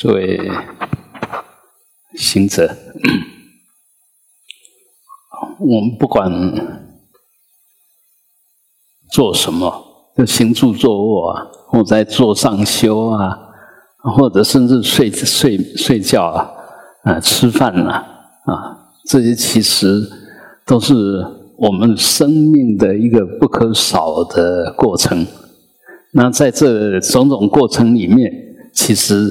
作为行者，我们不管做什么，就行住坐卧啊，或在坐上修啊，或者甚至睡睡睡觉啊，啊，吃饭呐，啊，这些其实都是我们生命的一个不可少的过程。那在这种种过程里面，其实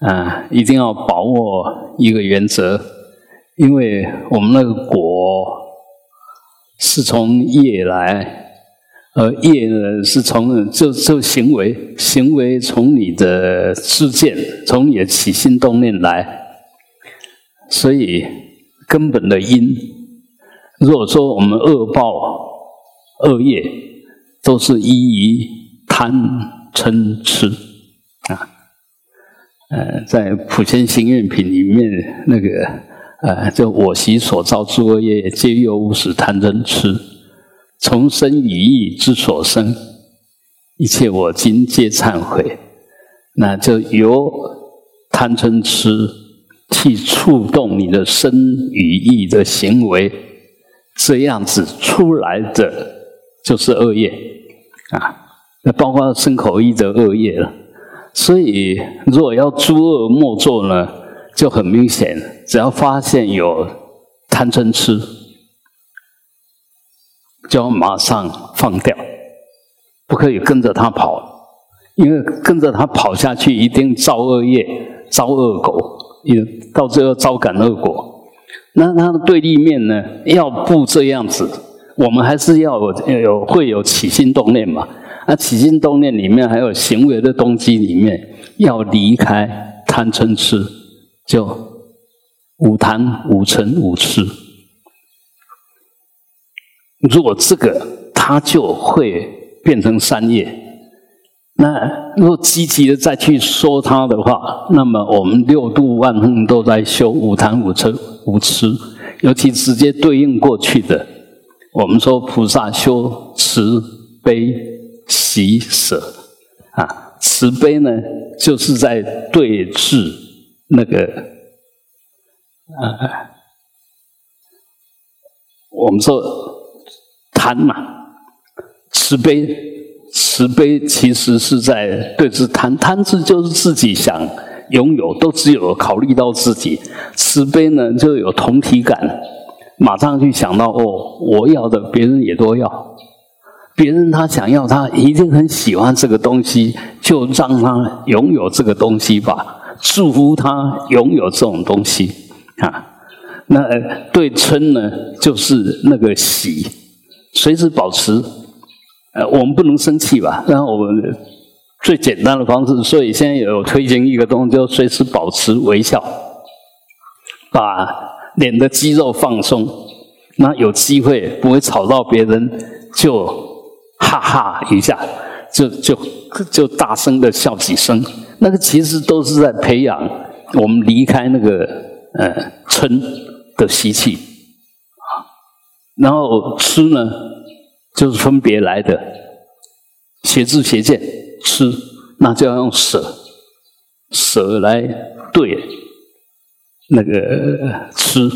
啊，一定要把握一个原则，因为我们那个果是从业来，而业呢是从就就行为，行为从你的知见，从你的起心动念来，所以根本的因，如果说我们恶报、恶业都是依于。贪嗔痴，呃，在《普贤行愿品》里面那个呃，就我习所造诸恶业，皆由无始贪嗔痴，从生语意之所生，一切我今皆忏悔。那就由贪嗔痴去触动你的身语意的行为，这样子出来的就是恶业啊。那包括身口意的恶业了，所以如果要诸恶莫作呢，就很明显，只要发现有贪嗔痴，就要马上放掉，不可以跟着他跑，因为跟着他跑下去，一定造恶业、招恶果，也到最后招感恶果。那他的对立面呢，要不这样子，我们还是要有有会有起心动念嘛。那起心动念里面，还有行为的动机里面，要离开贪嗔痴，就无贪无嗔无痴。如果这个，它就会变成三业。那如果积极的再去说它的话，那么我们六度万行都在修无贪无嗔无痴，尤其直接对应过去的，我们说菩萨修慈悲。喜舍啊，慈悲呢，就是在对峙那个啊，我们说贪嘛，慈悲，慈悲其实是在对峙贪，贪字就是自己想拥有，都只有考虑到自己，慈悲呢就有同体感，马上去想到哦，我要的别人也都要。别人他想要，他一定很喜欢这个东西，就让他拥有这个东西吧，祝福他拥有这种东西啊。那对称呢，就是那个喜，随时保持。呃，我们不能生气吧？然后我们最简单的方式，所以现在有推行一个东西，就随时保持微笑，把脸的肌肉放松，那有机会不会吵到别人就。哈哈一下，就就就大声的笑几声，那个其实都是在培养我们离开那个呃嗔的习气啊。然后吃呢，就是分别来的，邪智邪见吃，那就要用舍舍来对那个吃，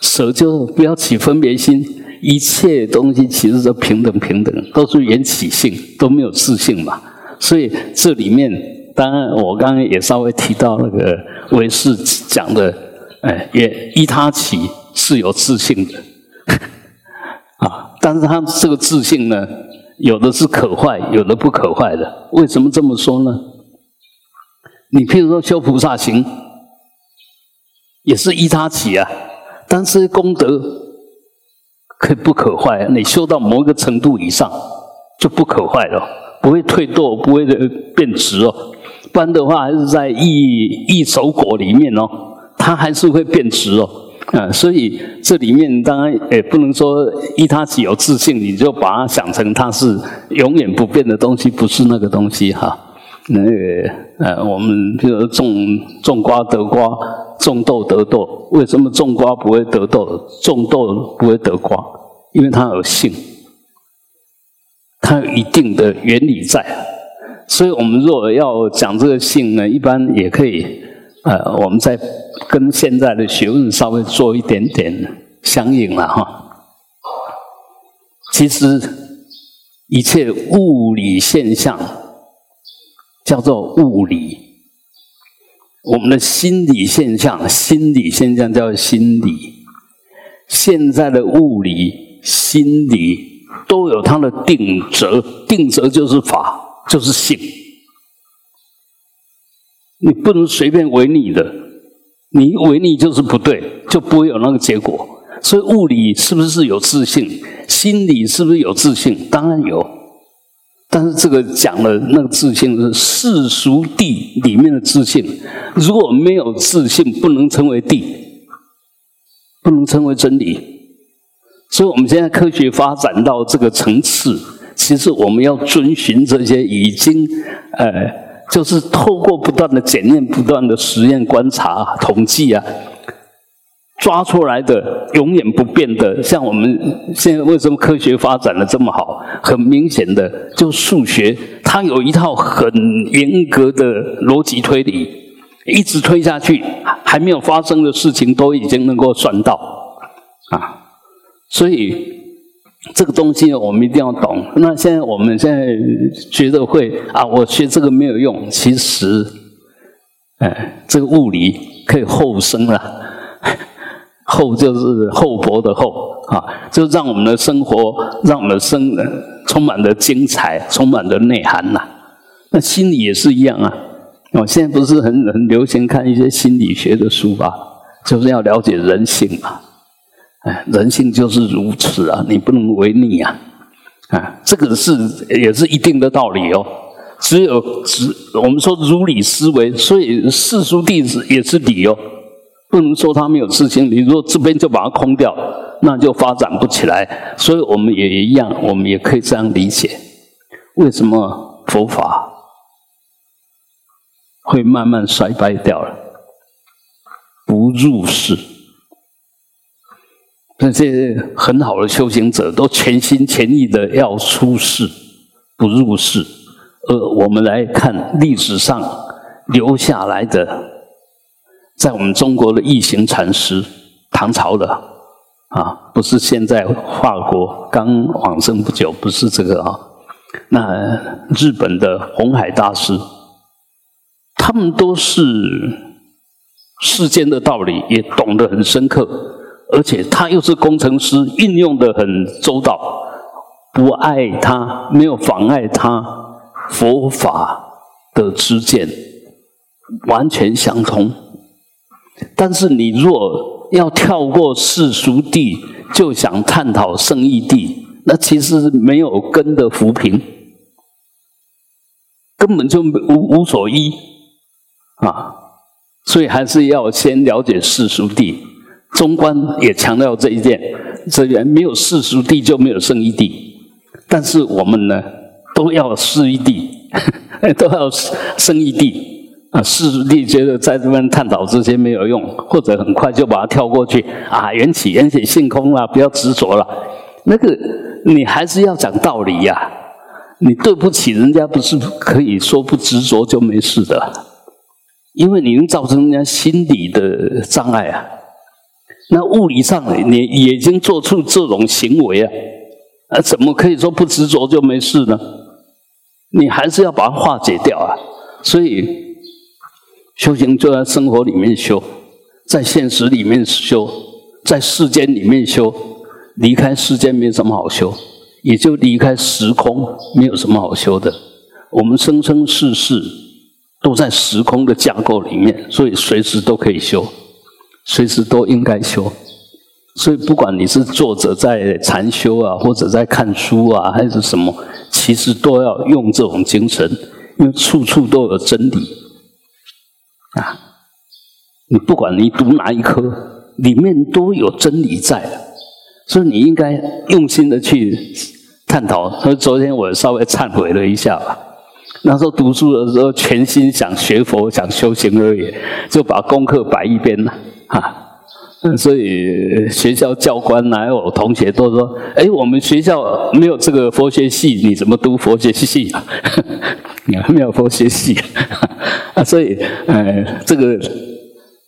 舍就不要起分别心。一切东西其实都平等，平等都是缘起性，都没有自性嘛。所以这里面，当然我刚刚也稍微提到那个唯识讲的，哎，也依他起是有自性的 啊。但是他这个自性呢，有的是可坏，有的不可坏的。为什么这么说呢？你譬如说修菩萨行，也是依他起啊，但是功德。可不可坏？你修到某一个程度以上，就不可坏了，不会退堕，不会变直哦。不然的话，还是在一一手果里面哦，它还是会变直哦。啊，所以这里面当然也不能说依他起有自信，你就把它想成它是永远不变的东西，不是那个东西哈。那个呃，我们比如种种瓜得瓜，种豆得豆。为什么种瓜不会得豆，种豆不会得瓜？因为它有性，它有一定的原理在。所以我们若要讲这个性呢，一般也可以呃，我们在跟现在的学问稍微做一点点相应了哈。其实一切物理现象叫做物理，我们的心理现象，心理现象叫心理。现在的物理、心理都有它的定则，定则就是法，就是性。你不能随便违逆的，你违逆就是不对，就不会有那个结果。所以物理是不是有自信？心理是不是有自信？当然有。但是这个讲的那个自信是世俗地里面的自信，如果没有自信，不能称为地，不能称为真理。所以我们现在科学发展到这个层次，其实我们要遵循这些已经，呃。就是透过不断的检验、不断的实验、观察、统计啊，抓出来的永远不变的。像我们现在为什么科学发展的这么好？很明显的，就数学，它有一套很严格的逻辑推理，一直推下去，还没有发生的事情都已经能够算到啊，所以。这个东西我们一定要懂。那现在我们现在觉得会啊，我学这个没有用。其实，哎，这个物理可以后生了，厚就是厚薄的厚啊，就让我们的生活，让我们的生充满了精彩，充满了内涵呐。那心理也是一样啊。我现在不是很很流行看一些心理学的书吧？就是要了解人性嘛。哎，人性就是如此啊，你不能违逆啊！啊，这个是也是一定的道理哦。只有只我们说如理思维，所以世俗弟子也是理哦，不能说他没有自信。你如果这边就把它空掉，那就发展不起来。所以我们也一样，我们也可以这样理解：为什么佛法会慢慢衰败掉了？不入世。那些很好的修行者都全心全意的要出世，不入世。而我们来看历史上留下来的，在我们中国的异行禅师，唐朝的啊，不是现在法国刚往生不久，不是这个啊。那日本的红海大师，他们都是世间的道理也懂得很深刻。而且他又是工程师，运用的很周到，不碍他，没有妨碍他佛法的知见，完全相通。但是你若要跳过世俗地，就想探讨圣义地，那其实没有根的浮萍，根本就无无所依啊！所以还是要先了解世俗地。中观也强调这一点：，这边没有世俗地，就没有圣义地。但是我们呢，都要世义地，都要圣义地。啊，世俗地觉得在这边探讨这些没有用，或者很快就把它跳过去。啊，缘起缘起性空啊，不要执着了。那个你还是要讲道理呀。你对不起人家，不是可以说不执着就没事的，因为你能造成人家心理的障碍啊。那物理上你已经做出这种行为啊，啊，怎么可以说不执着就没事呢？你还是要把它化解掉啊。所以修行就在生活里面修，在现实里面修，在世间里面修。离开世间没什么好修，也就离开时空没有什么好修的。我们生生世世都在时空的架构里面，所以随时都可以修。随时都应该修，所以不管你是作者在禅修啊，或者在看书啊，还是什么，其实都要用这种精神，因为处处都有真理啊。你不管你读哪一科，里面都有真理在，所以你应该用心的去探讨。所以昨天我稍微忏悔了一下吧。那时候读书的时候，全心想学佛、想修行而已，就把功课摆一边了。啊，所以学校教官来，我同学都说：“哎，我们学校没有这个佛学系，你怎么读佛学系啊？没有佛学系啊！所以，呃，这个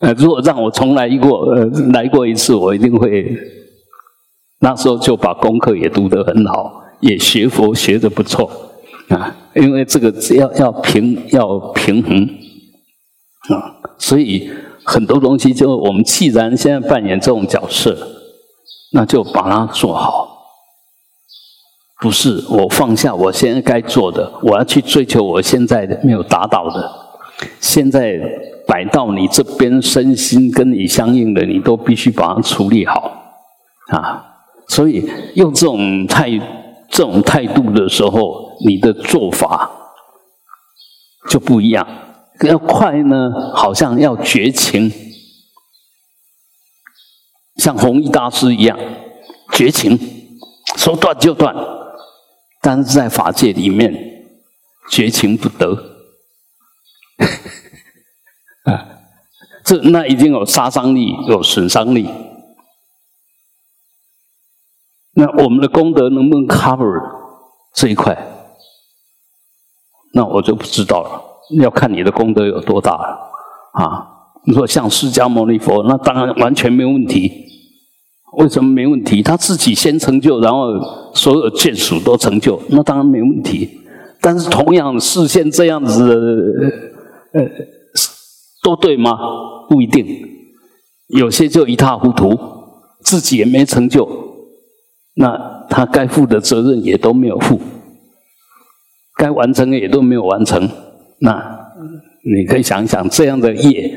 呃，如果让我重来过，呃，来过一次，我一定会那时候就把功课也读得很好，也学佛学得不错啊。因为这个要要平要平衡啊，所以很多东西就我们既然现在扮演这种角色，那就把它做好。不是我放下我现在该做的，我要去追求我现在的没有达到的。现在摆到你这边，身心跟你相应的，你都必须把它处理好啊。所以用这种态这种态度的时候，你的做法就不一样。要快呢，好像要绝情，像弘一大师一样绝情，说断就断。但是在法界里面，绝情不得 啊！这那已经有杀伤力，有损伤力。那我们的功德能不能 cover 这一块？那我就不知道了，要看你的功德有多大啊！你说像释迦牟尼佛，那当然完全没有问题。为什么没问题？他自己先成就，然后所有眷属都成就，那当然没问题。但是同样视线这样子，呃，都对吗？不一定。有些就一塌糊涂，自己也没成就，那他该负的责任也都没有负，该完成的也都没有完成。那你可以想一想，这样的业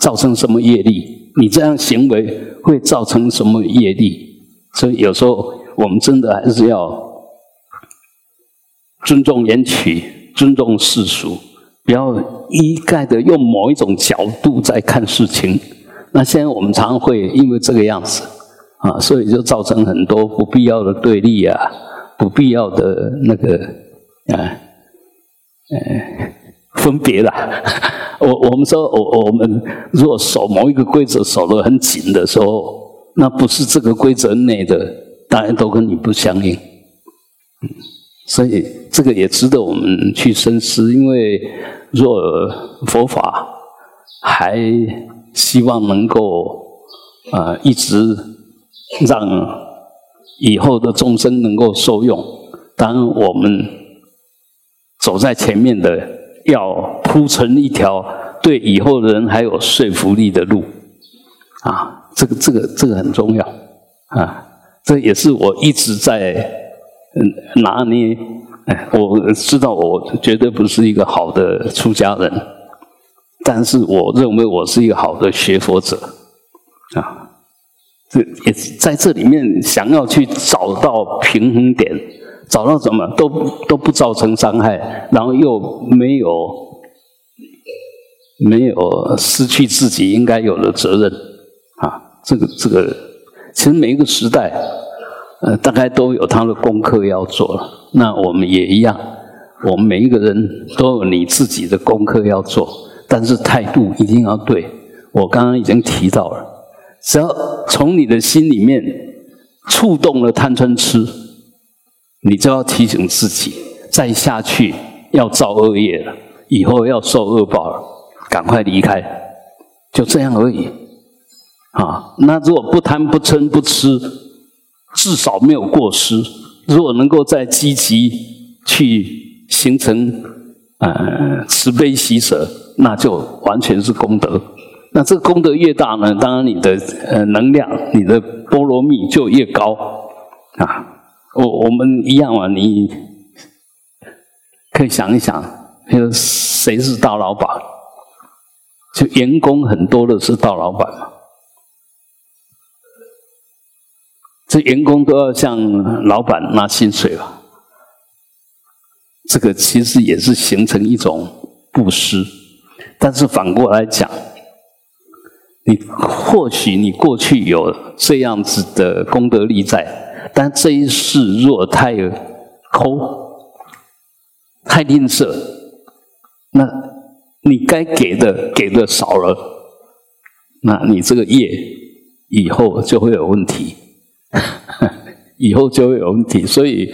造成什么业力？你这样行为会造成什么业力？所以有时候我们真的还是要尊重言曲，尊重世俗，不要一概的用某一种角度在看事情。那现在我们常会因为这个样子啊，所以就造成很多不必要的对立啊，不必要的那个啊，呃。分别了，我我们说，我我们如果守某一个规则守得很紧的时候，那不是这个规则内的，大家都跟你不相应。所以这个也值得我们去深思。因为若佛法还希望能够啊一直让以后的众生能够受用，当我们走在前面的。要铺成一条对以后的人还有说服力的路，啊，这个这个这个很重要，啊，这也是我一直在嗯拿捏。我知道我绝对不是一个好的出家人，但是我认为我是一个好的学佛者，啊，这也在这里面想要去找到平衡点。找到什么都都不造成伤害，然后又没有没有失去自己应该有的责任啊！这个这个，其实每一个时代，呃，大概都有他的功课要做了。那我们也一样，我们每一个人都有你自己的功课要做，但是态度一定要对。我刚刚已经提到了，只要从你的心里面触动了贪嗔痴。你就要提醒自己，再下去要造恶业了，以后要受恶报了，赶快离开，就这样而已。啊，那如果不贪不嗔不吃，至少没有过失。如果能够再积极去形成呃慈悲喜舍，那就完全是功德。那这功德越大呢，当然你的呃能量，你的波罗蜜就越高啊。我我们一样啊，你可以想一想，就谁是大老板？就员工很多的是大老板嘛？这员工都要向老板拿薪水吧？这个其实也是形成一种布施，但是反过来讲，你或许你过去有这样子的功德力在。但这一世若太抠、太吝啬，那你该给的给的少了，那你这个业以后就会有问题，以后就会有问题。所以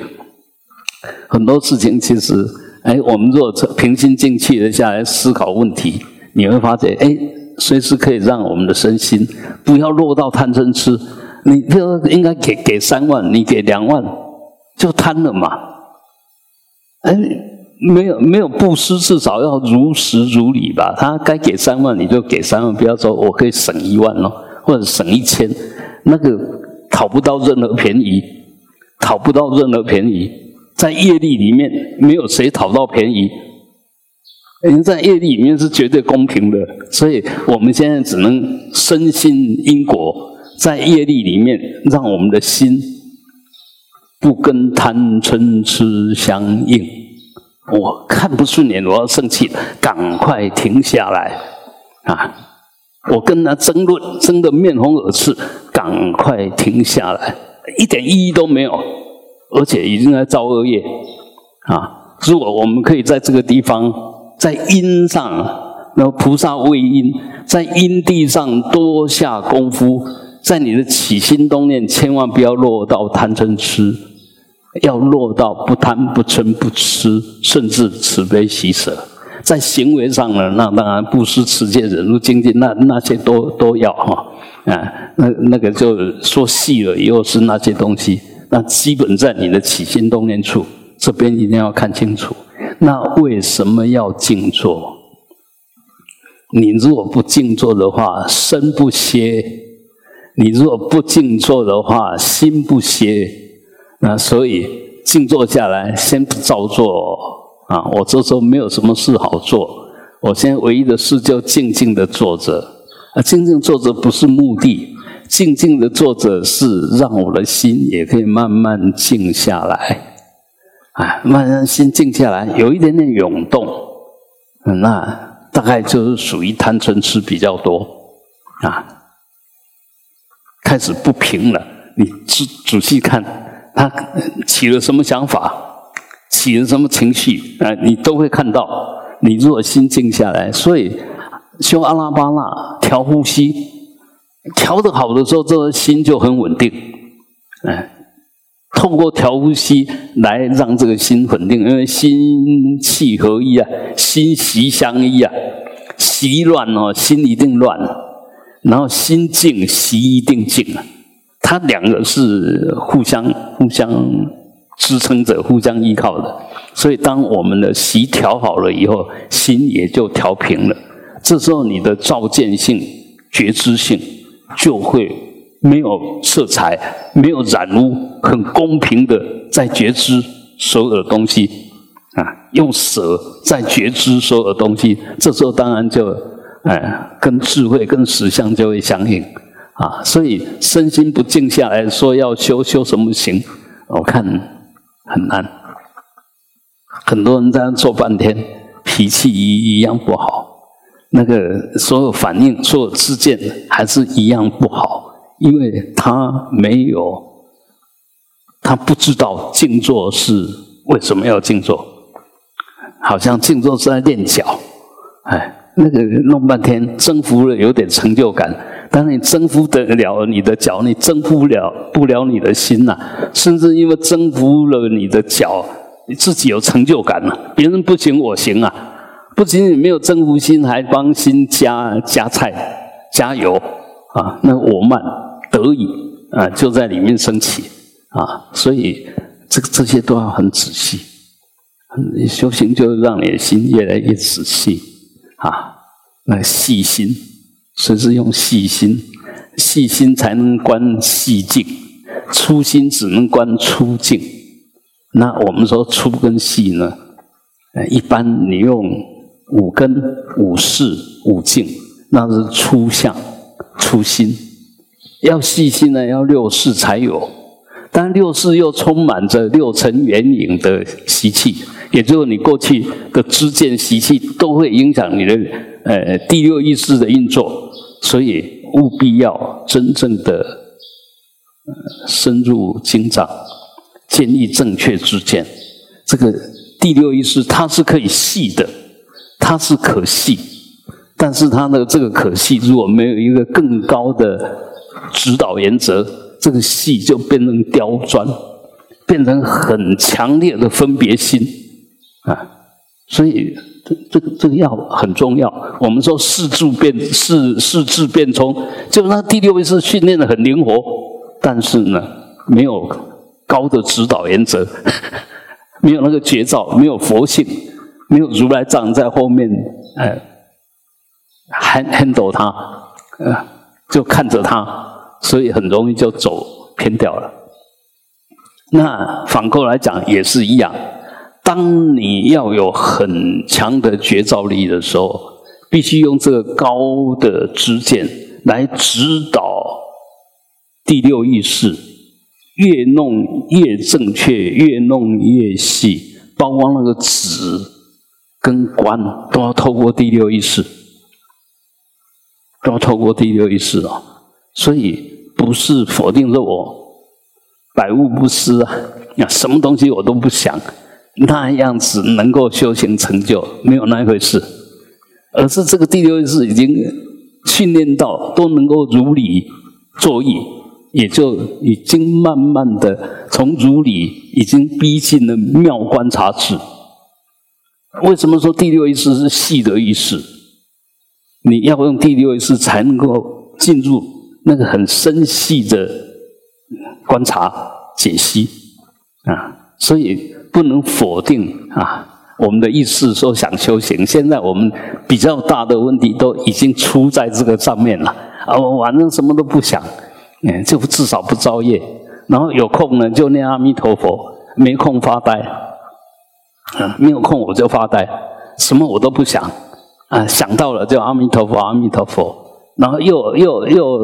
很多事情其实，哎，我们若平心静气的下来思考问题，你会发现，哎，随时可以让我们的身心不要落到贪嗔痴。你就应该给给三万，你给两万就贪了嘛？哎，没有没有布施，至少要如实如理吧。他该给三万你就给三万，不要说我可以省一万哦，或者省一千，那个讨不到任何便宜，讨不到任何便宜。在业力里面，没有谁讨到便宜。人在业力里面是绝对公平的，所以我们现在只能深信因果，在业力里面，让我们的心不跟贪嗔痴相应。我看不顺眼，我要生气，赶快停下来啊！我跟他争论，争得面红耳赤，赶快停下来，一点意义都没有，而且已经在造恶业啊！如果我们可以在这个地方。在因上，那菩萨为因，在因地上多下功夫，在你的起心动念，千万不要落到贪嗔痴，要落到不贪不嗔不痴，甚至慈悲喜舍。在行为上呢，那当然布施、持戒、忍辱、精进，那那些都都要哈啊，那那个就说细了以后是那些东西，那基本在你的起心动念处，这边一定要看清楚。那为什么要静坐？你如果不静坐的话，身不歇；你如果不静坐的话，心不歇。那所以静坐下来，先不照做啊！我这时候没有什么事好做，我现在唯一的事就静静的坐着。啊，静静坐着不是目的，静静的坐着是让我的心也可以慢慢静下来。啊，慢慢心静下来，有一点点涌动，那大概就是属于贪嗔痴比较多啊。开始不平了，你仔仔细看，他起了什么想法，起了什么情绪啊，你都会看到。你如果心静下来，所以修阿拉巴那调呼吸，调的好的时候，这个心就很稳定，哎。透过调呼吸来让这个心稳定，因为心气合一啊，心息相依啊，息乱哦，心一定乱；然后心静，息一定静啊。它两个是互相互相支撑着、互相依靠的。所以，当我们的息调好了以后，心也就调平了。这时候，你的照见性、觉知性就会。没有色彩，没有染污，很公平的在觉知所有的东西啊，用舍在觉知所有的东西，这时候当然就哎，跟智慧、跟实相就会相应啊。所以身心不静下来说要修修什么行，我看很难。很多人在那坐半天，脾气一一样不好，那个所有反应、所有事件还是一样不好。因为他没有，他不知道静坐是为什么要静坐，好像静坐是在练脚，哎，那个弄半天征服了有点成就感，但是你征服得了你的脚，你征服不了不了你的心呐，甚至因为征服了你的脚，你自己有成就感了，别人不行我行啊，不仅仅没有征服心，还帮心加加菜加油啊，那我慢。得以啊，就在里面升起啊，所以这这些都要很仔细。修行就让你的心越来越仔细啊，那细心，所以是用细心，细心才能观细境，粗心只能观粗境。那我们说粗跟细呢？一般你用五根、五识、五境，那是粗相、粗心。要细心呢，要六识才有，但六识又充满着六尘缘影的习气，也就是你过去的知见习气都会影响你的呃第六意识的运作，所以务必要真正的深入经藏，建立正确知见。这个第六意识它是可以细的，它是可细，但是它的这个可细如果没有一个更高的。指导原则，这个细就变成刁钻，变成很强烈的分别心啊！所以这这个这个药很重要。我们说四柱变四四智变冲，就是那第六位是训练的很灵活，但是呢，没有高的指导原则，没有那个绝招，没有佛性，没有如来藏在后面，哎，handle 他，呃，就看着他，所以很容易就走偏掉了。那反过来讲也是一样。当你要有很强的觉照力的时候，必须用这个高的知见来指导第六意识，越弄越正确，越弄越细，包括那个止跟观都要透过第六意识，都要透过第六意识啊。所以不是否定说我百物不思啊，那什么东西我都不想。那样子能够修行成就，没有那一回事，而是这个第六意识已经训练到都能够如理作意，也就已经慢慢的从如理已经逼近了妙观察智。为什么说第六意识是细的意识？你要用第六意识才能够进入那个很深细的观察解析啊，所以。不能否定啊！我们的意识说想修行，现在我们比较大的问题都已经出在这个上面了啊！我反正什么都不想，嗯，就至少不造业。然后有空呢就念阿弥陀佛，没空发呆。啊，没有空我就发呆，什么我都不想啊！想到了就阿弥陀佛，阿弥陀佛。然后又又又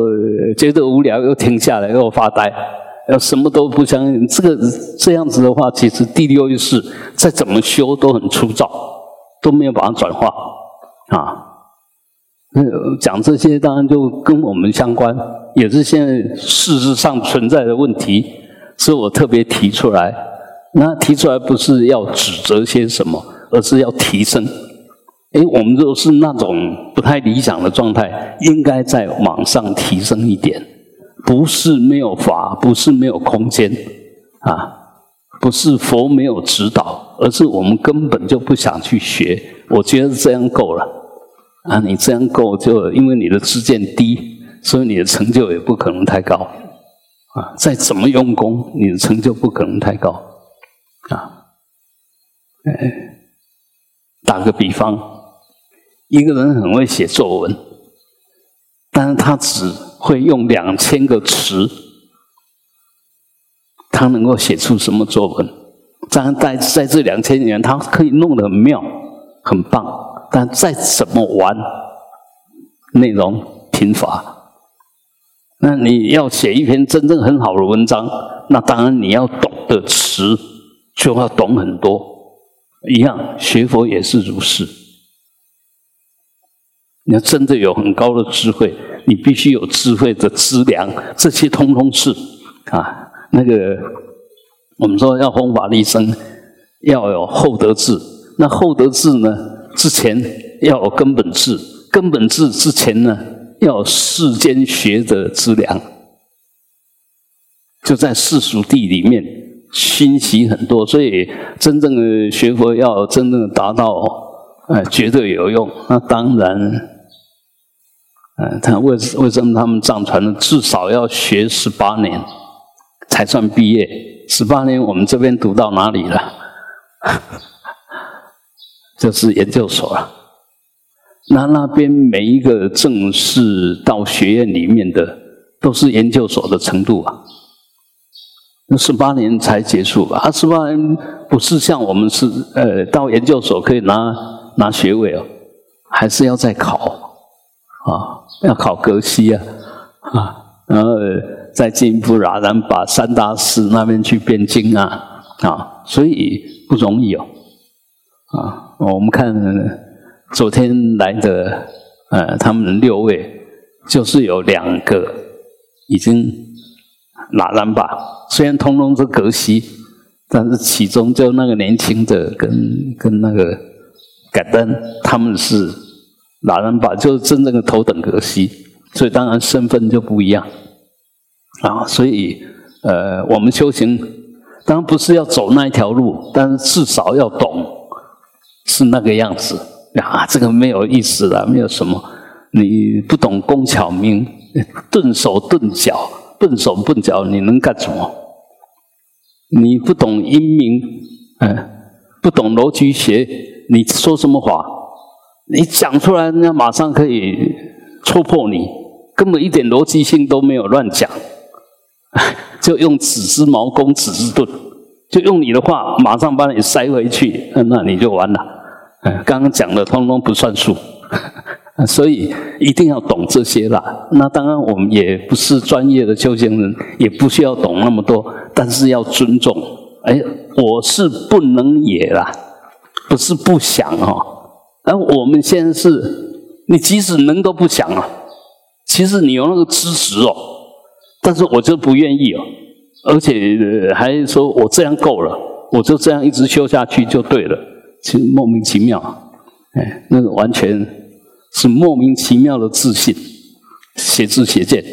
觉得无聊，又停下来又发呆。要什么都不相信，这个这样子的话，其实第六意识再怎么修都很粗糙，都没有把它转化啊。讲这些当然就跟我们相关，也是现在事实上存在的问题，所以我特别提出来。那提出来不是要指责些什么，而是要提升。哎，我们若是那种不太理想的状态，应该再往上提升一点。不是没有法，不是没有空间，啊，不是佛没有指导，而是我们根本就不想去学。我觉得这样够了，啊，你这样够就因为你的知见低，所以你的成就也不可能太高，啊，再怎么用功，你的成就不可能太高，啊，哎，打个比方，一个人很会写作文，但是他只。会用两千个词，他能够写出什么作文？然在在这两千年，他可以弄得很妙、很棒。但再怎么玩，内容贫乏。那你要写一篇真正很好的文章，那当然你要懂的词就要懂很多。一样，学佛也是如是。你要真的有很高的智慧。你必须有智慧的资粮，这些通通是啊。那个我们说要弘法利生，要有厚德智。那厚德智呢，之前要有根本智，根本智之前呢，要有世间学的资粮。就在世俗地里面，熏习很多，所以真正的学佛要真正达到，呃，绝对有用。那当然。嗯，他为为什么他们藏传的至少要学十八年才算毕业？十八年我们这边读到哪里了？就是研究所了。那那边每一个正式到学院里面的都是研究所的程度啊。那十八年才结束吧？啊，十八年不是像我们是呃到研究所可以拿拿学位哦，还是要再考啊。要考格西啊，啊，然后再进一步，然然把三大寺那边去编经啊，啊，所以不容易哦，啊，我们看昨天来的，呃，他们六位就是有两个已经拿然把，虽然通通是格西，但是其中就那个年轻的跟跟那个改登他们是。哪人把就是真正的头等格西，所以当然身份就不一样啊。所以呃，我们修行当然不是要走那一条路，但是至少要懂是那个样子啊，这个没有意思了，没有什么。你不懂工巧明，钝手钝脚，笨手笨脚，你能干什么？你不懂音明，嗯，不懂逻辑学，你说什么话？你讲出来，人家马上可以戳破你，根本一点逻辑性都没有，乱讲，就用子之矛攻子之盾，就用你的话马上把你塞回去，那你就完了。刚刚讲的通通不算数，所以一定要懂这些啦。那当然，我们也不是专业的修行人，也不需要懂那么多，但是要尊重。哎，我是不能也啦，不是不想哈。而我们现在是，你即使能都不想啊。其实你有那个知识哦，但是我就不愿意哦，而且还说我这样够了，我就这样一直修下去就对了。其实莫名其妙，哎，那个完全是莫名其妙的自信，邪知邪见，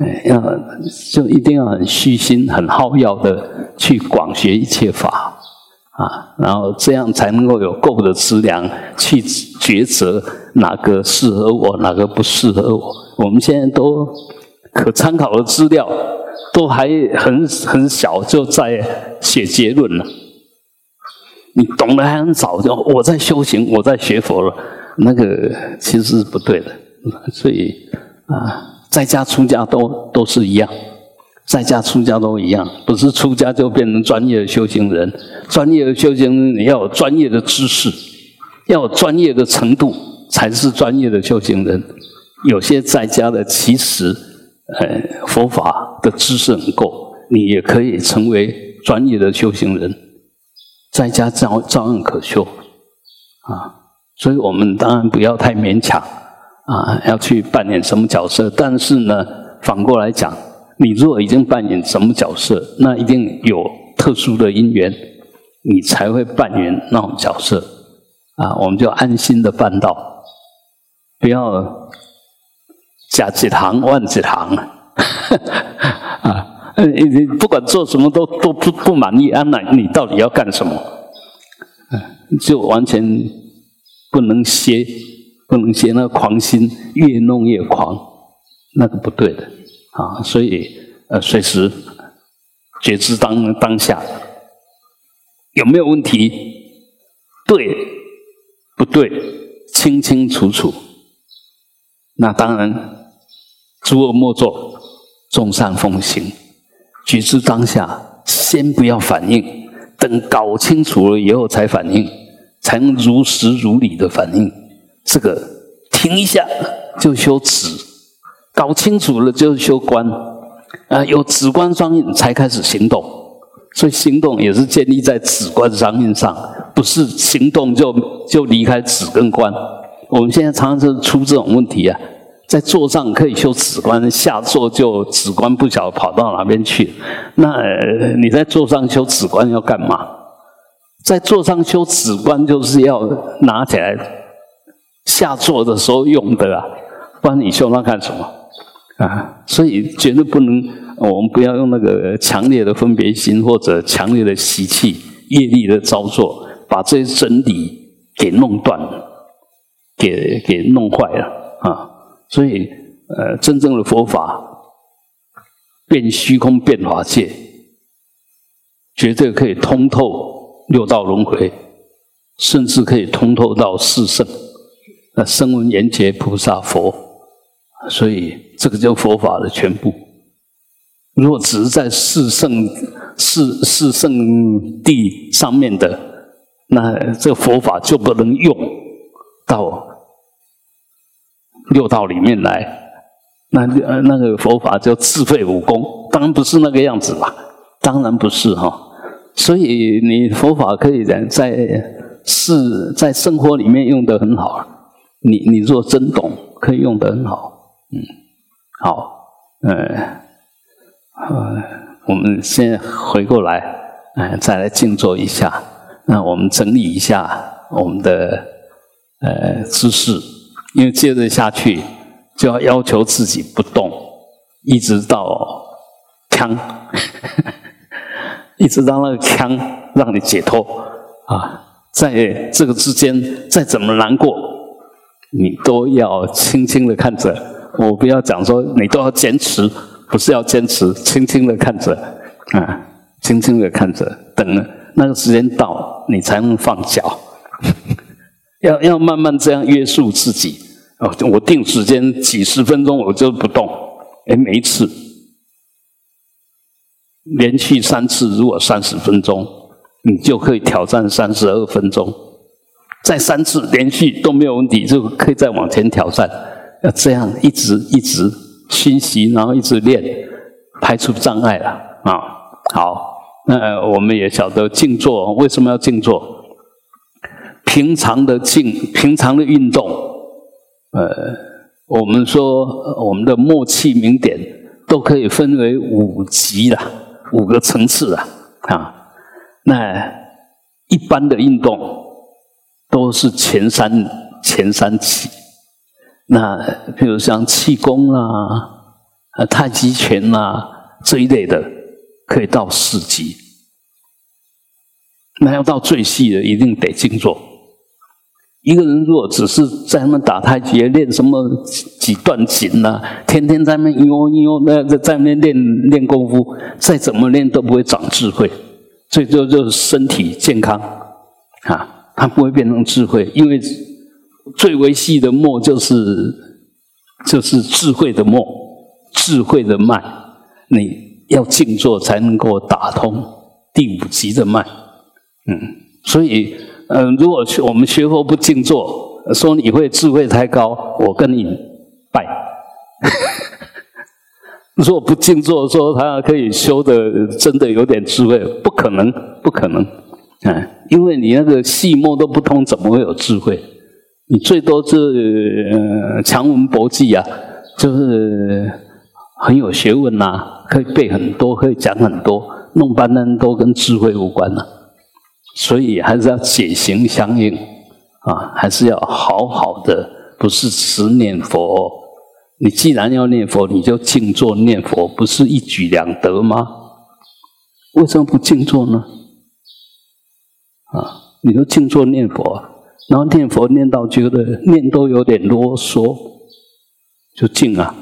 哎，要就一定要很虚心、很好要的去广学一切法。啊，然后这样才能够有够的资粮去抉择哪个适合我，哪个不适合我。我们现在都可参考的资料都还很很小，就在写结论了。你懂得还很早，就我在修行，我在学佛了，那个其实是不对的。所以啊，在家出家都都是一样。在家出家都一样，不是出家就变成专业的修行人。专业的修行人，你要有专业的知识，要有专业的程度，才是专业的修行人。有些在家的，其实，呃，佛法的知识很够，你也可以成为专业的修行人。在家照照样可修，啊，所以我们当然不要太勉强，啊，要去扮演什么角色。但是呢，反过来讲。你如果已经扮演什么角色，那一定有特殊的因缘，你才会扮演那种角色啊！我们就安心的办到，不要假几行万几行啊！你 你不管做什么都都不不满意啊？那你到底要干什么？就完全不能歇，不能歇，那狂心越弄越狂，那个不对的。啊，所以呃，随时觉知当当下有没有问题？对不对？清清楚楚。那当然，诸恶莫作，众善奉行。觉知当下，先不要反应，等搞清楚了以后才反应，才能如实如理的反应。这个停一下就修止。搞清楚了就是修观，啊，有止观双印才开始行动，所以行动也是建立在止观双印上，不是行动就就离开止跟观。我们现在常常是出这种问题啊，在坐上可以修止观，下坐就止观不晓得跑到哪边去。那你在坐上修止观要干嘛？在坐上修止观就是要拿起来下坐的时候用的啊，不然你修那干什么？啊，所以绝对不能，我们不要用那个强烈的分别心或者强烈的习气、业力的造作，把这些真理给弄断，给给弄坏了啊！所以，呃，真正的佛法变虚空、变法界，绝对可以通透六道轮回，甚至可以通透到四圣，那声闻缘觉菩萨佛。所以，这个叫佛法的全部。如果只是在四圣、四四圣地上面的，那这佛法就不能用到六道里面来。那那个佛法叫自废武功，当然不是那个样子吧？当然不是哈。所以，你佛法可以在在是在生活里面用的很好。你你若真懂，可以用的很好。嗯，好，呃，呃，我们先回过来，呃，再来静坐一下。那我们整理一下我们的呃姿势，因为接着下去就要要求自己不动，一直到枪，一直到那个枪让你解脱啊，在这个之间再怎么难过，你都要轻轻的看着。我不要讲说你都要坚持，不是要坚持，轻轻的看着，啊，轻轻的看着，等那个时间到，你才能放脚。要要慢慢这样约束自己。哦，我定时间几十分钟，我就不动。哎，每一次连续三次，如果三十分钟，你就可以挑战三十二分钟。再三次连续都没有问题，就可以再往前挑战。要这样一直一直熏习，然后一直练，排除障碍了啊。好，那我们也晓得静坐为什么要静坐？平常的静，平常的运动。呃，我们说我们的默契明点都可以分为五级啦，五个层次啦，啊。那一般的运动都是前三前三级，那比如像气功啦、啊太极拳啦这一类的，可以到四级。那要到最细的，一定得静坐。一个人如果只是在那打太极、练什么几段锦呐，天天在那悠悠那在在那练练功夫，再怎么练都不会长智慧，最多就是身体健康啊，他不会变成智慧，因为最维系的墨就是就是智慧的墨，智慧的脉，你要静坐才能够打通第五级的脉，嗯，所以。嗯，如果我们学佛不静坐，说你会智慧太高，我跟你拜。如果不静坐，说他可以修的真的有点智慧，不可能，不可能。嗯，因为你那个细末都不通，怎么会有智慧？你最多是强文博记啊，就是很有学问呐，可以背很多，可以讲很多，弄半天都跟智慧无关了。所以还是要解行相应啊，还是要好好的，不是持念佛。你既然要念佛，你就静坐念佛，不是一举两得吗？为什么不静坐呢？啊，你都静坐念佛，然后念佛念到觉得念都有点啰嗦，就静啊，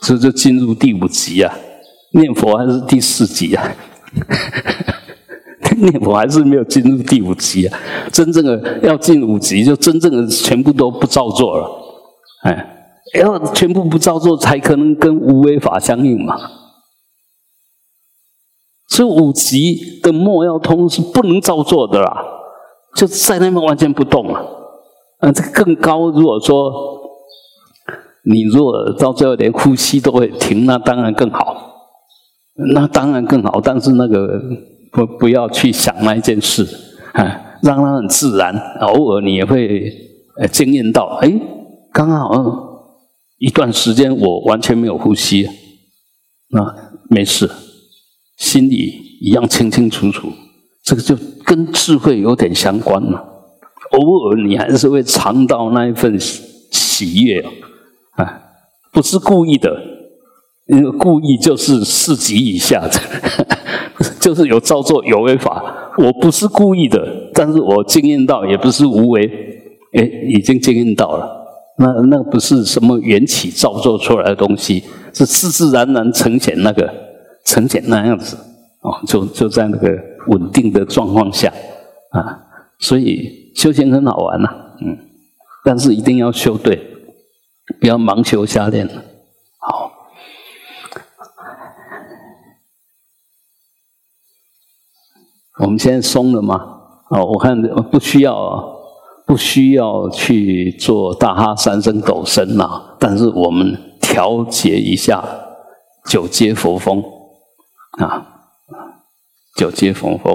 这就进入第五级啊。念佛还是第四级啊？念佛还是没有进入第五级啊！真正的要进五级，就真正的全部都不照做了，哎，要全部不照做，才可能跟无为法相应嘛。所以五级的末要通是不能照做的啦，就在那边完全不动啊。啊，这个更高，如果说你如果到最后连呼吸都会停，那当然更好，那当然更好。但是那个。不，不要去想那一件事，啊，让它很自然。偶尔你也会呃经验到，哎，刚刚好一段时间我完全没有呼吸，那没事，心里一样清清楚楚。这个就跟智慧有点相关嘛。偶尔你还是会尝到那一份喜悦，啊，不是故意的，因为故意就是四级以下的。就是有造作有为法，我不是故意的，但是我经验到也不是无为，哎，已经经验到了，那那不是什么缘起造作出来的东西，是自自然然呈现那个呈现那样子，哦，就就在那个稳定的状况下啊，所以修行很好玩呐，嗯，但是一定要修对，不要盲修瞎练好。我们现在松了吗？哦，我看不需要，不需要去做大哈三声抖声了。但是我们调节一下九阶佛风啊，九阶佛风，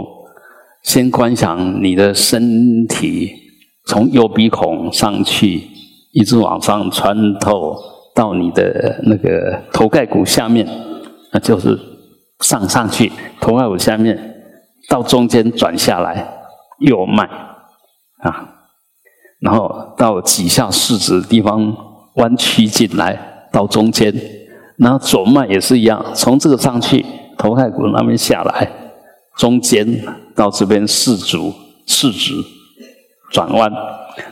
先观想你的身体从右鼻孔上去，一直往上穿透到你的那个头盖骨下面，那就是上上去头盖骨下面。到中间转下来，右脉啊，然后到几下四指地方弯曲进来，到中间，然后左脉也是一样，从这个上去，头盖骨那边下来，中间到这边四足四指转弯，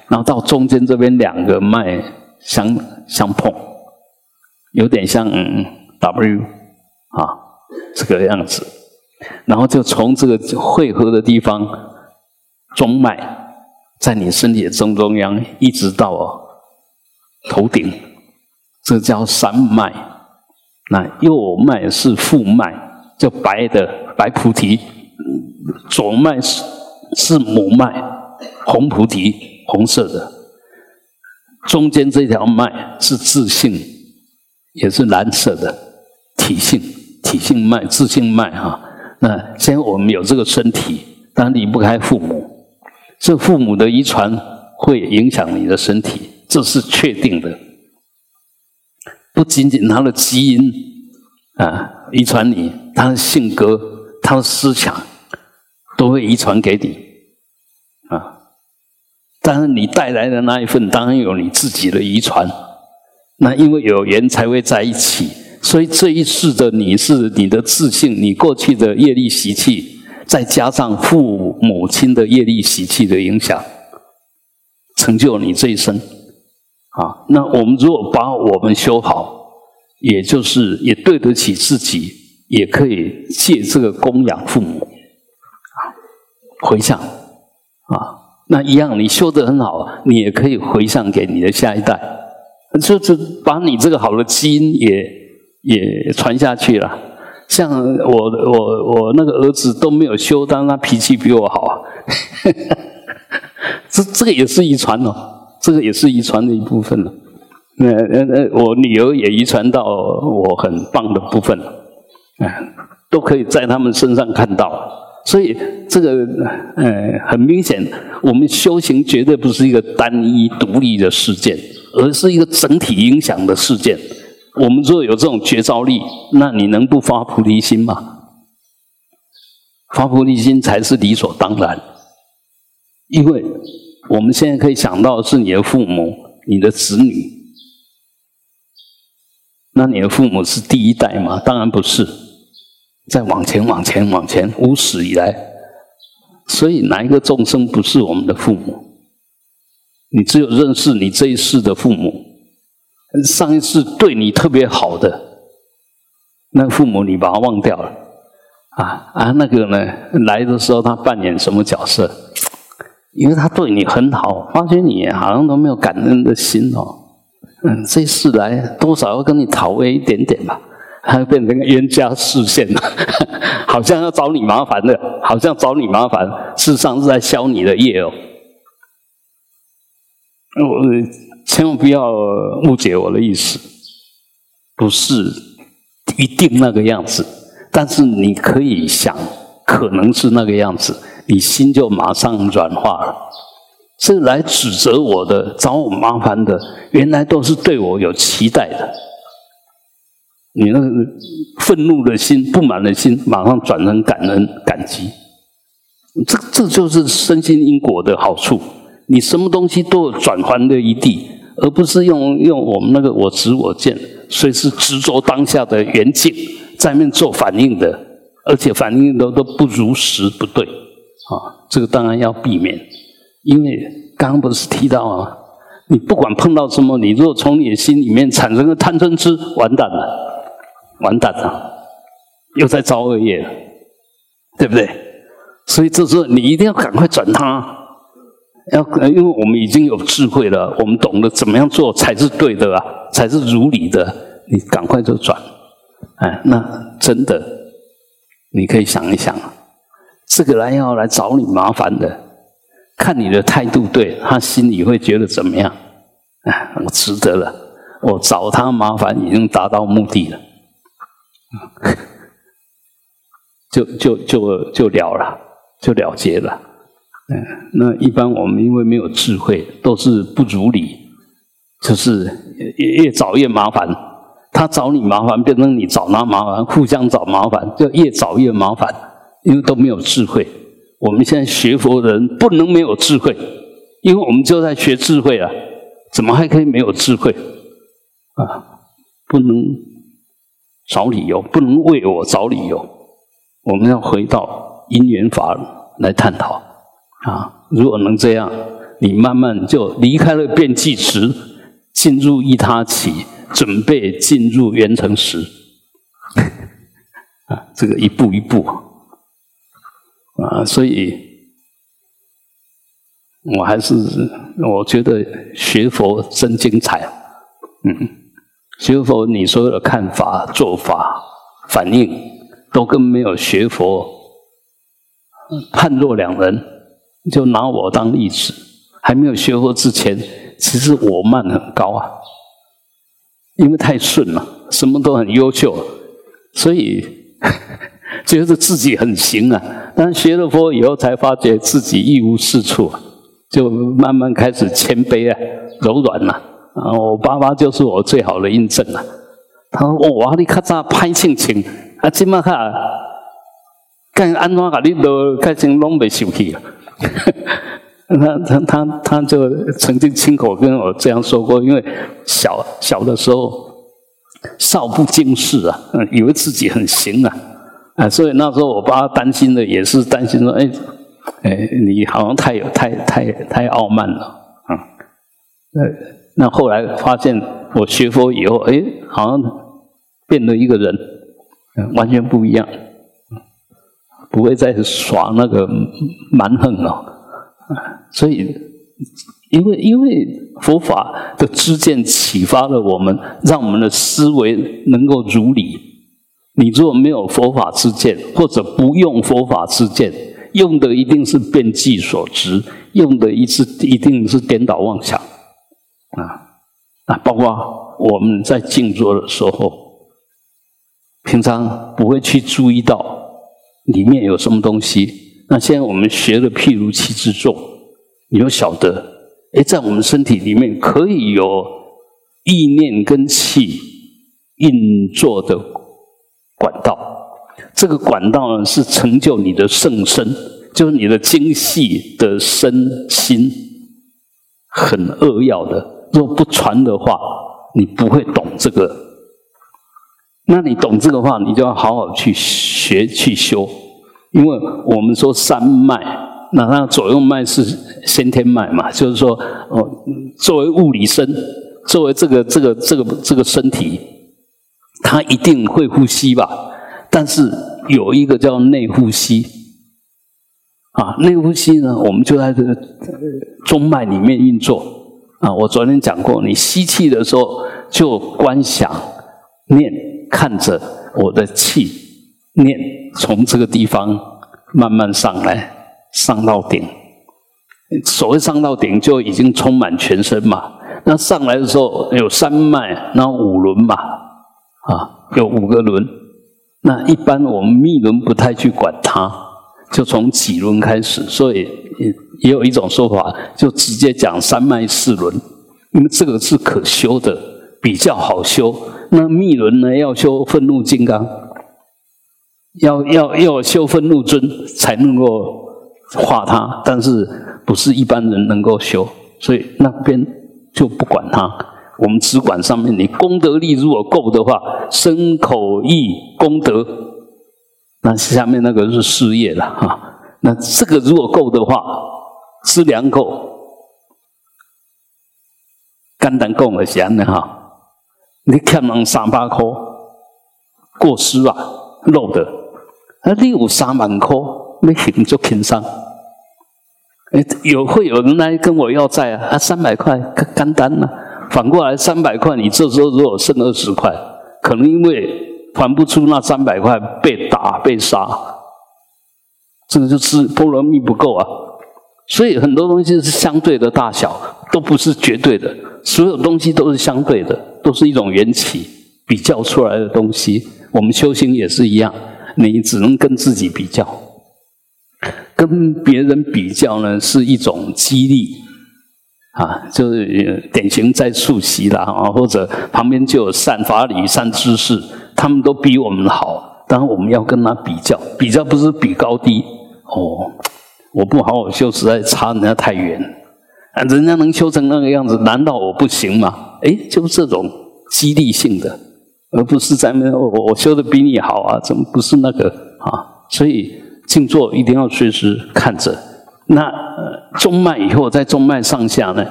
然后到中间这边两个脉相相碰，有点像嗯 W 啊这个样子，然后就从这个汇合的地方中脉，在你身体的正中央一直到哦头顶，这叫三脉。那右脉是副脉，叫白的白菩提；左脉是是母脉，红菩提，红色的。中间这条脉是自性，也是蓝色的体性，体性脉，自性脉哈。那现在我们有这个身体，但离不开父母，这父母的遗传会影响你的身体，这是确定的。不仅仅他的基因啊遗传你，他的性格、他的思想都会遗传给你啊。但是你带来的那一份，当然有你自己的遗传。那因为有缘才会在一起，所以这一世的你是你的自信，你过去的业力习气，再加上父母亲的业力习气的影响，成就你这一生。啊，那我们如果把我们修好，也就是也对得起自己，也可以借这个供养父母，啊，回向，啊，那一样你修得很好，你也可以回向给你的下一代，就是把你这个好的基因也也传下去了。像我我我那个儿子都没有修，但他脾气比我好，这这个也是遗传哦。这个也是遗传的一部分了，那那那我女儿也遗传到我很棒的部分，哎，都可以在他们身上看到。所以这个，呃，很明显，我们修行绝对不是一个单一独立的事件，而是一个整体影响的事件。我们如果有这种觉照力，那你能不发菩提心吗？发菩提心才是理所当然，因为。我们现在可以想到是你的父母、你的子女，那你的父母是第一代吗？当然不是。再往前、往前、往前，无始以来，所以哪一个众生不是我们的父母？你只有认识你这一世的父母，上一世对你特别好的那父母，你把他忘掉了啊啊！那个呢，来的时候他扮演什么角色？因为他对你很好，发觉你好像都没有感恩的心哦。嗯，这次来多少要跟你讨回一点点吧，他变成冤家视线了，好像要找你麻烦的，好像找你麻烦，事实上是在消你的业哦。我千万不要误解我的意思，不是一定那个样子，但是你可以想，可能是那个样子。你心就马上软化了，是来指责我的、找我麻烦的，原来都是对我有期待的。你那个愤怒的心、不满的心，马上转成感恩、感激。这这就是身心因果的好处。你什么东西都有转还的余地，而不是用用我们那个我执我见，随时执着当下的缘境在面做反应的，而且反应都都不如实，不对。啊，这个当然要避免，因为刚刚不是提到啊，你不管碰到什么，你如果从你的心里面产生了贪嗔痴，完蛋了，完蛋了，又在造恶业了，对不对？所以这时候你一定要赶快转他，要因为我们已经有智慧了，我们懂得怎么样做才是对的啊，才是如理的，你赶快就转，哎，那真的，你可以想一想。这个人要来找你麻烦的，看你的态度对，他心里会觉得怎么样？哎，我值得了，我找他麻烦已经达到目的了，就就就就了了，就了结了。嗯，那一般我们因为没有智慧，都是不如理，就是越越找越麻烦。他找你麻烦，变成你找他麻烦，互相找麻烦，就越找越麻烦。因为都没有智慧，我们现在学佛的人不能没有智慧，因为我们就在学智慧啊，怎么还可以没有智慧？啊，不能找理由，不能为我找理由，我们要回到因缘法来探讨。啊，如果能这样，你慢慢就离开了变计时，进入一他起，准备进入圆成时。啊，这个一步一步啊，所以我还是我觉得学佛真精彩。嗯，学佛你所有的看法、做法、反应，都跟没有学佛判若两人。就拿我当例子，还没有学佛之前，其实我慢很高啊，因为太顺了，什么都很优秀，所以 觉得自己很行啊。但学了佛以后，才发觉自己一无是处，啊就慢慢开始谦卑啊，柔软了。然后我爸爸就是我最好的印证啊。他说：“哇，你较早歹性情，啊，今麦哈，干安怎个你都开始拢未受气了。”他他他他就曾经亲口跟我这样说过，因为小小的时候少不经事啊，以为自己很行啊，啊，所以那时候我爸担心的也是担心说，哎哎，你好像太有太太太傲慢了啊。呃那后来发现我学佛以后，哎，好像变了一个人，完全不一样。不会再耍那个蛮横了，所以，因为因为佛法的知见启发了我们，让我们的思维能够如理。你如果没有佛法之见，或者不用佛法之见，用的一定是变计所执，用的一是一定是颠倒妄想，啊啊！包括我们在静坐的时候，平常不会去注意到。里面有什么东西？那现在我们学了譬如气之咒，你就晓得，哎，在我们身体里面可以有意念跟气运作的管道。这个管道呢，是成就你的圣身，就是你的精细的身心，很扼要的。若不传的话，你不会懂这个。那你懂这个话，你就要好好去学去修，因为我们说三脉，那它左右脉是先天脉嘛，就是说，哦，作为物理身，作为这个这个这个这个身体，它一定会呼吸吧？但是有一个叫内呼吸，啊，内呼吸呢，我们就在这个中脉里面运作啊。我昨天讲过，你吸气的时候就观想念。看着我的气念从这个地方慢慢上来，上到顶。所谓上到顶，就已经充满全身嘛。那上来的时候有三脉，那五轮嘛，啊，有五个轮。那一般我们密轮不太去管它，就从几轮开始。所以也有一种说法，就直接讲三脉四轮，因为这个是可修的，比较好修。那密轮呢？要修愤怒金刚，要要要修愤怒尊才能够化它，但是不是一般人能够修，所以那边就不管它。我们只管上面，你功德力如果够的话，身口意功德，那下面那个是事业了哈。那这个如果够的话，吃两口，肝胆够了行的哈。你欠人三百块过失啊，漏的，啊，你有三万块，你行就轻松。哎，有会有人来跟我要债啊？啊，三百块干单了。反过来，三百块，你这时候如果剩二十块，可能因为还不出那三百块，被打被杀，这个就是菠萝蜜不够啊。所以很多东西是相对的大小，都不是绝对的。所有东西都是相对的。都是一种缘起比较出来的东西。我们修行也是一样，你只能跟自己比较，跟别人比较呢是一种激励啊，就是典型在树习啦啊，或者旁边就有善法理、善知识，他们都比我们好，当然我们要跟他比较，比较不是比高低哦。我不好好修，实在差人家太远。啊，人家能修成那个样子，难道我不行吗？哎，就是这种激励性的，而不是咱们我我修的比你好啊，怎么不是那个啊？所以静坐一定要随时看着，那中脉以后，在中脉上下呢，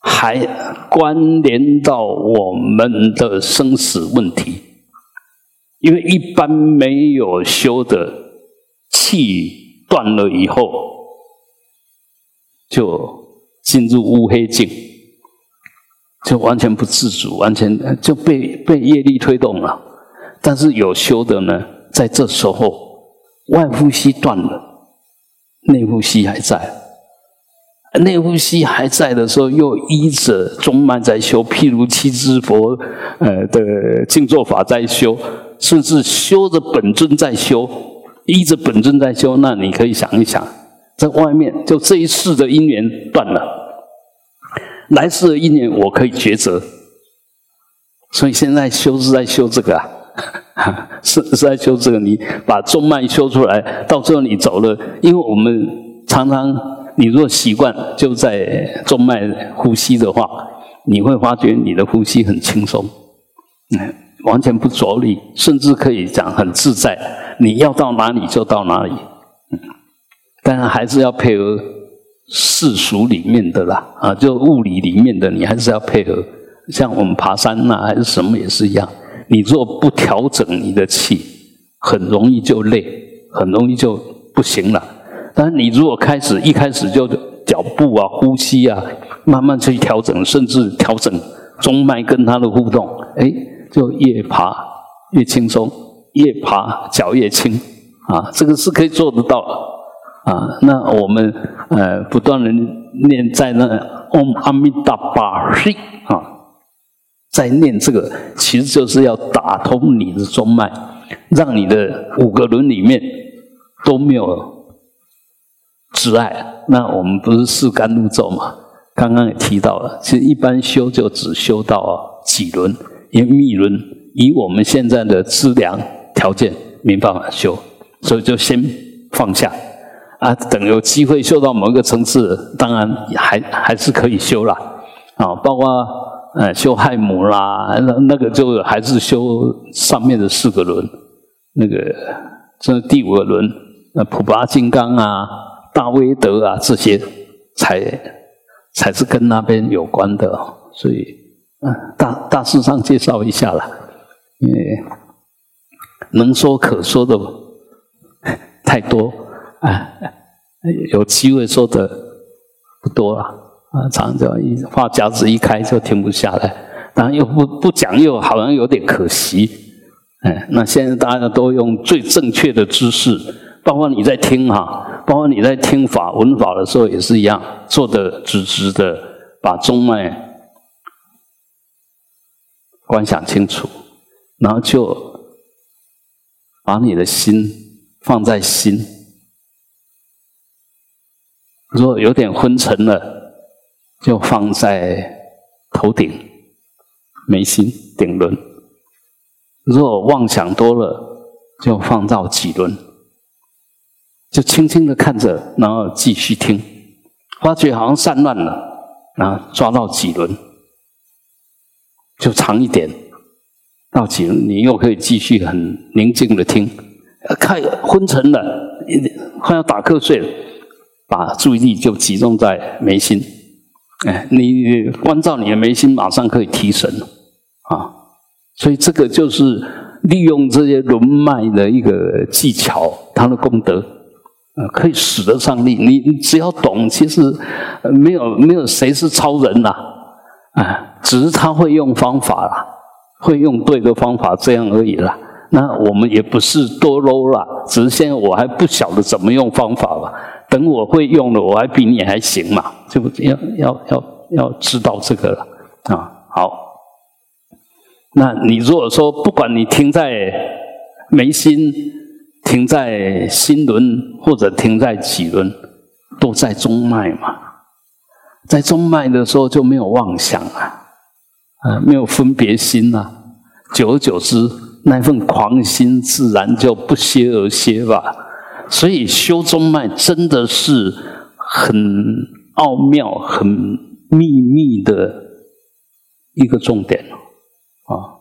还关联到我们的生死问题。因为一般没有修的气断了以后，就进入乌黑境，就完全不自主，完全就被被业力推动了。但是有修的呢，在这时候外呼吸断了，内呼吸还在。内呼吸还在的时候，又依着中脉在修，譬如七支佛呃的静坐法在修，甚至修着本尊在修，依着本尊在修。那你可以想一想，在外面就这一世的因缘断了，来世的因缘我可以抉择。所以现在修是在修这个啊，是是在修这个。你把中脉修出来，到最后你走了，因为我们常常。你若习惯就在中脉呼吸的话，你会发觉你的呼吸很轻松，嗯，完全不着力，甚至可以讲很自在。你要到哪里就到哪里，嗯，当然还是要配合世俗里面的啦，啊，就物理里面的，你还是要配合。像我们爬山呐，还是什么也是一样。你若不调整你的气，很容易就累，很容易就不行了。但是你如果开始一开始就脚步啊、呼吸啊，慢慢去调整，甚至调整中脉跟它的互动，哎，就越爬越轻松，越爬脚越轻啊，这个是可以做得到的啊。那我们呃不断的念在那 Om Amitabha 啊，在念这个，其实就是要打通你的中脉，让你的五个轮里面都没有。挚爱，那我们不是四甘露咒嘛？刚刚也提到了，其实一般修就只修到几轮，因为密轮以我们现在的资粮条件没办法修，所以就先放下。啊，等有机会修到某一个层次，当然还还是可以修啦。啊，包括呃修亥母啦，那那个就还是修上面的四个轮，那个这第五个轮，那普巴金刚啊。大威德啊，这些才才是跟那边有关的，所以嗯，大大致上介绍一下了，因为能说可说的 太多啊，有机会说的不多了啊，常常一话匣子一开就停不下来，当然又不不讲又好像有点可惜，哎，那现在大家都用最正确的姿势，包括你在听哈。包括你在听法闻法的时候也是一样，做的直直的，把中脉观想清楚，然后就把你的心放在心。如果有点昏沉了，就放在头顶眉心顶轮；若妄想多了，就放到脊轮。就轻轻的看着，然后继续听，发觉好像散乱了，然后抓到几轮，就长一点，到几轮你又可以继续很宁静的听，看昏沉了，快要打瞌睡了，把注意力就集中在眉心，哎，你关照你的眉心，马上可以提神啊，所以这个就是利用这些轮脉的一个技巧，它的功德。呃，可以使得上力。你你只要懂，其实没有没有谁是超人呐，啊，只是他会用方法啦，会用对的方法这样而已啦。那我们也不是多 low 啦，只是现在我还不晓得怎么用方法吧。等我会用了，我还比你还行嘛，就要要要要知道这个了啊。好，那你如果说不管你停在眉心。停在心轮或者停在脊轮，都在中脉嘛。在中脉的时候就没有妄想啊，啊，没有分别心呐。久而久之，那份狂心自然就不歇而歇吧。所以修中脉真的是很奥妙、很秘密的一个重点啊。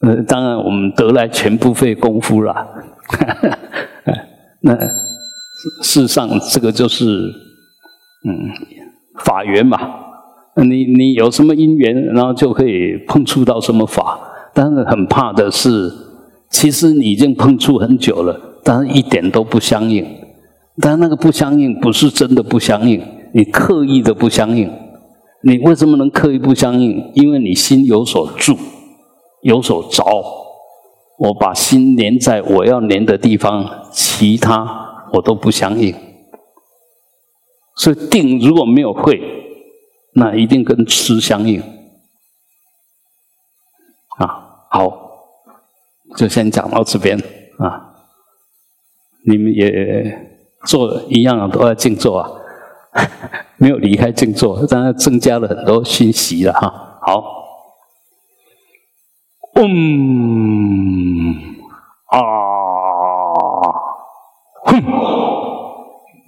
呃，当然我们得来全不费功夫了。那事实上，这个就是嗯，法缘嘛，你你有什么因缘，然后就可以碰触到什么法。但是很怕的是，其实你已经碰触很久了，但是一点都不相应。但那个不相应，不是真的不相应，你刻意的不相应。你为什么能刻意不相应？因为你心有所住，有所着。我把心连在我要连的地方，其他我都不相应。所以定如果没有会，那一定跟吃相应。啊，好，就先讲到这边啊。你们也。做一样都在静坐啊，没有离开静坐，当然增加了很多讯息了哈。好，嗯啊，哼。